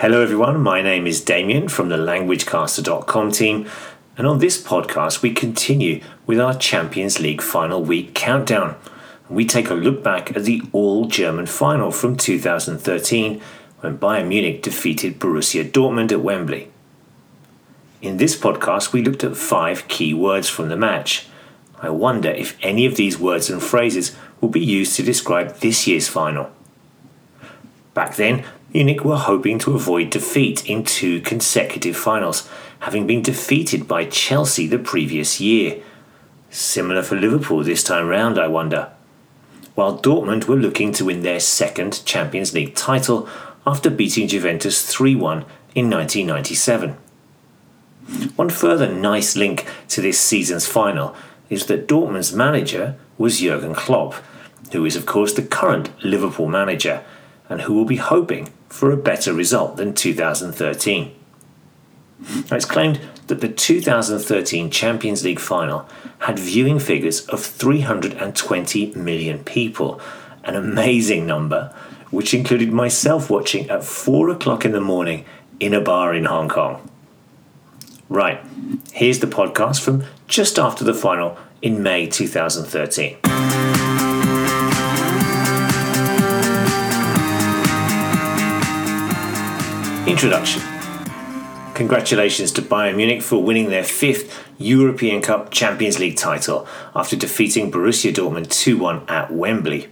Hello, everyone. My name is Damien from the LanguageCaster.com team, and on this podcast, we continue with our Champions League final week countdown. We take a look back at the all German final from 2013 when Bayern Munich defeated Borussia Dortmund at Wembley. In this podcast, we looked at five key words from the match. I wonder if any of these words and phrases will be used to describe this year's final. Back then, Munich were hoping to avoid defeat in two consecutive finals, having been defeated by Chelsea the previous year. Similar for Liverpool this time round, I wonder. While Dortmund were looking to win their second Champions League title after beating Juventus 3 1 in 1997. One further nice link to this season's final is that Dortmund's manager was Jurgen Klopp, who is, of course, the current Liverpool manager and who will be hoping for a better result than 2013. Now, it's claimed that the 2013 Champions League final had viewing figures of 320 million people, an amazing number, which included myself watching at 4 o'clock in the morning in a bar in Hong Kong. Right, here's the podcast from just after the final in May 2013. Introduction Congratulations to Bayern Munich for winning their fifth European Cup Champions League title after defeating Borussia Dortmund 2 1 at Wembley.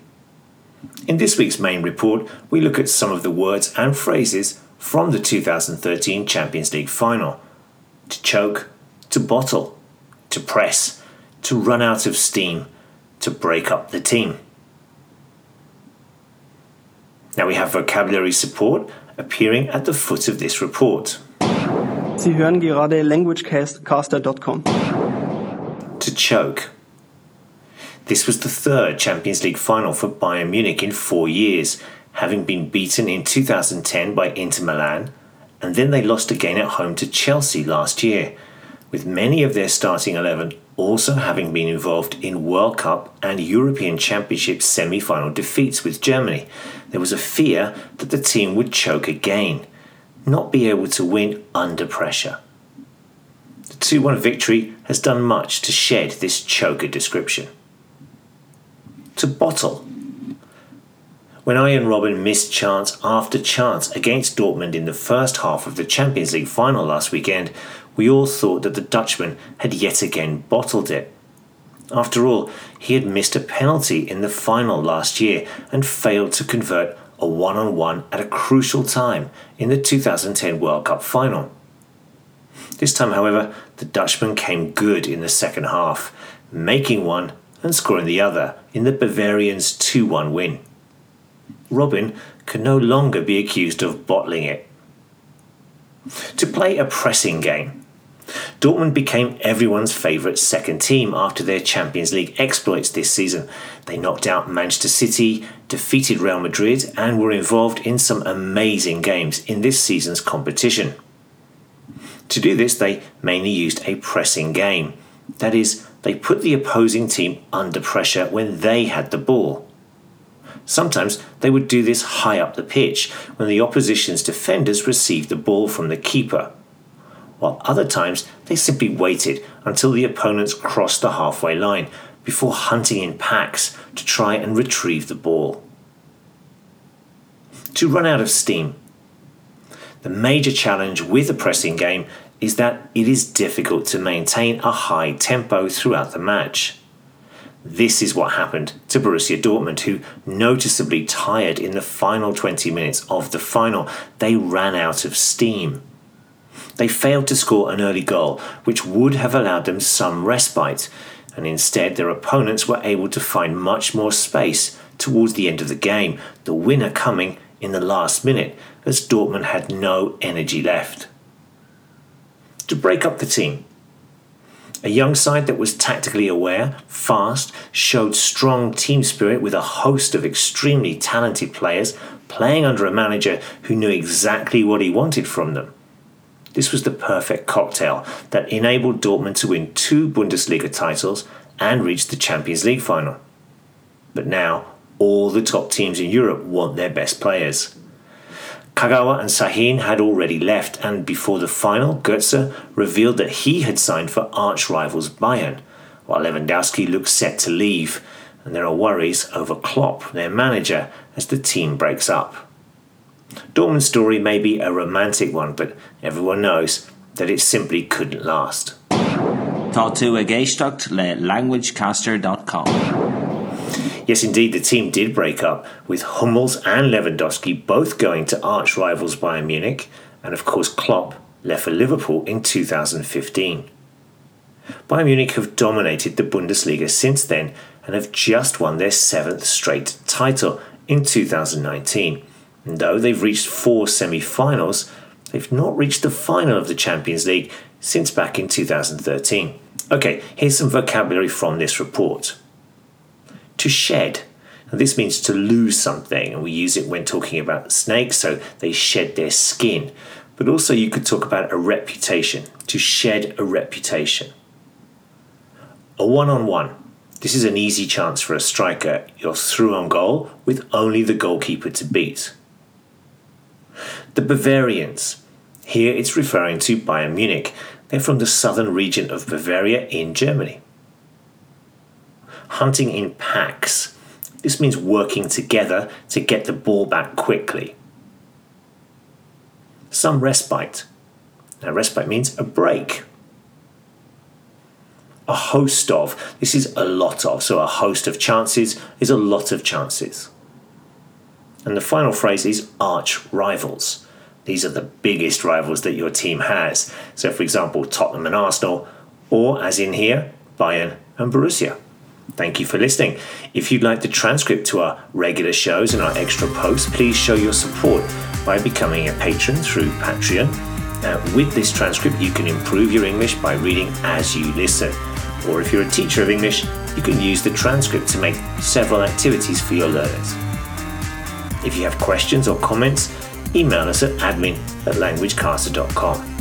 In this week's main report, we look at some of the words and phrases from the 2013 Champions League final to choke, to bottle, to press, to run out of steam, to break up the team. Now we have vocabulary support appearing at the foot of this report. Sie hören gerade languagecaster.com. To choke. This was the third Champions League final for Bayern Munich in four years, having been beaten in 2010 by Inter Milan, and then they lost again at home to Chelsea last year, with many of their starting 11 also having been involved in World Cup and European Championship semi final defeats with Germany, there was a fear that the team would choke again, not be able to win under pressure. The 2 1 victory has done much to shed this choker description. To bottle. When Arjen Robben missed chance after chance against Dortmund in the first half of the Champions League final last weekend, we all thought that the Dutchman had yet again bottled it. After all, he had missed a penalty in the final last year and failed to convert a one on one at a crucial time in the 2010 World Cup final. This time, however, the Dutchman came good in the second half, making one and scoring the other in the Bavarians' 2 1 win. Robben could no longer be accused of bottling it. To play a pressing game, Dortmund became everyone's favourite second team after their Champions League exploits this season. They knocked out Manchester City, defeated Real Madrid, and were involved in some amazing games in this season's competition. To do this, they mainly used a pressing game. That is, they put the opposing team under pressure when they had the ball. Sometimes they would do this high up the pitch when the opposition's defenders received the ball from the keeper while other times they simply waited until the opponents crossed the halfway line before hunting in packs to try and retrieve the ball. To run out of steam. The major challenge with a pressing game is that it is difficult to maintain a high tempo throughout the match. This is what happened to Borussia Dortmund, who noticeably tired in the final 20 minutes of the final. They ran out of steam. They failed to score an early goal, which would have allowed them some respite, and instead their opponents were able to find much more space towards the end of the game, the winner coming in the last minute as Dortmund had no energy left. To break up the team, a young side that was tactically aware, fast, showed strong team spirit with a host of extremely talented players playing under a manager who knew exactly what he wanted from them. This was the perfect cocktail that enabled Dortmund to win two Bundesliga titles and reach the Champions League final. But now, all the top teams in Europe want their best players. Kagawa and Sahin had already left, and before the final, Götze revealed that he had signed for arch rivals Bayern, while Lewandowski looked set to leave, and there are worries over Klopp, their manager, as the team breaks up. Dortmund's story may be a romantic one, but everyone knows that it simply couldn't last. Tá tú a géistecht le languagecaster.com. Yes, indeed, the team did break up, with Hummels and Lewandowski both going to arch rivals Bayern Munich, and of course Klopp left for Liverpool in 2015. Bayern Munich have dominated the Bundesliga since then and have just won their seventh straight title in 2019. Though they've reached four semi finals, they've not reached the final of the Champions League since back in 2013. Okay, here's some vocabulary from this report. To shed. This means to lose something, and we use it when talking about snakes, so they shed their skin. But also, you could talk about a reputation, to shed a reputation. A one on one. This is an easy chance for a striker. You're through on goal with only the goalkeeper to beat. The Bavarians. Here it's referring to Bayern Munich. They're from the southern region of Bavaria in Germany. Hunting in packs. This means working together to get the ball back quickly. Some respite. Now, respite means a break. A host of. This is a lot of. So, a host of chances is a lot of chances. And the final phrase is arch rivals. These are the biggest rivals that your team has. So, for example, Tottenham and Arsenal, or as in here, Bayern and Borussia. Thank you for listening. If you'd like the transcript to our regular shows and our extra posts, please show your support by becoming a patron through Patreon. Uh, with this transcript, you can improve your English by reading as you listen. Or if you're a teacher of English, you can use the transcript to make several activities for your learners. If you have questions or comments, email us at admin at languagecaster.com.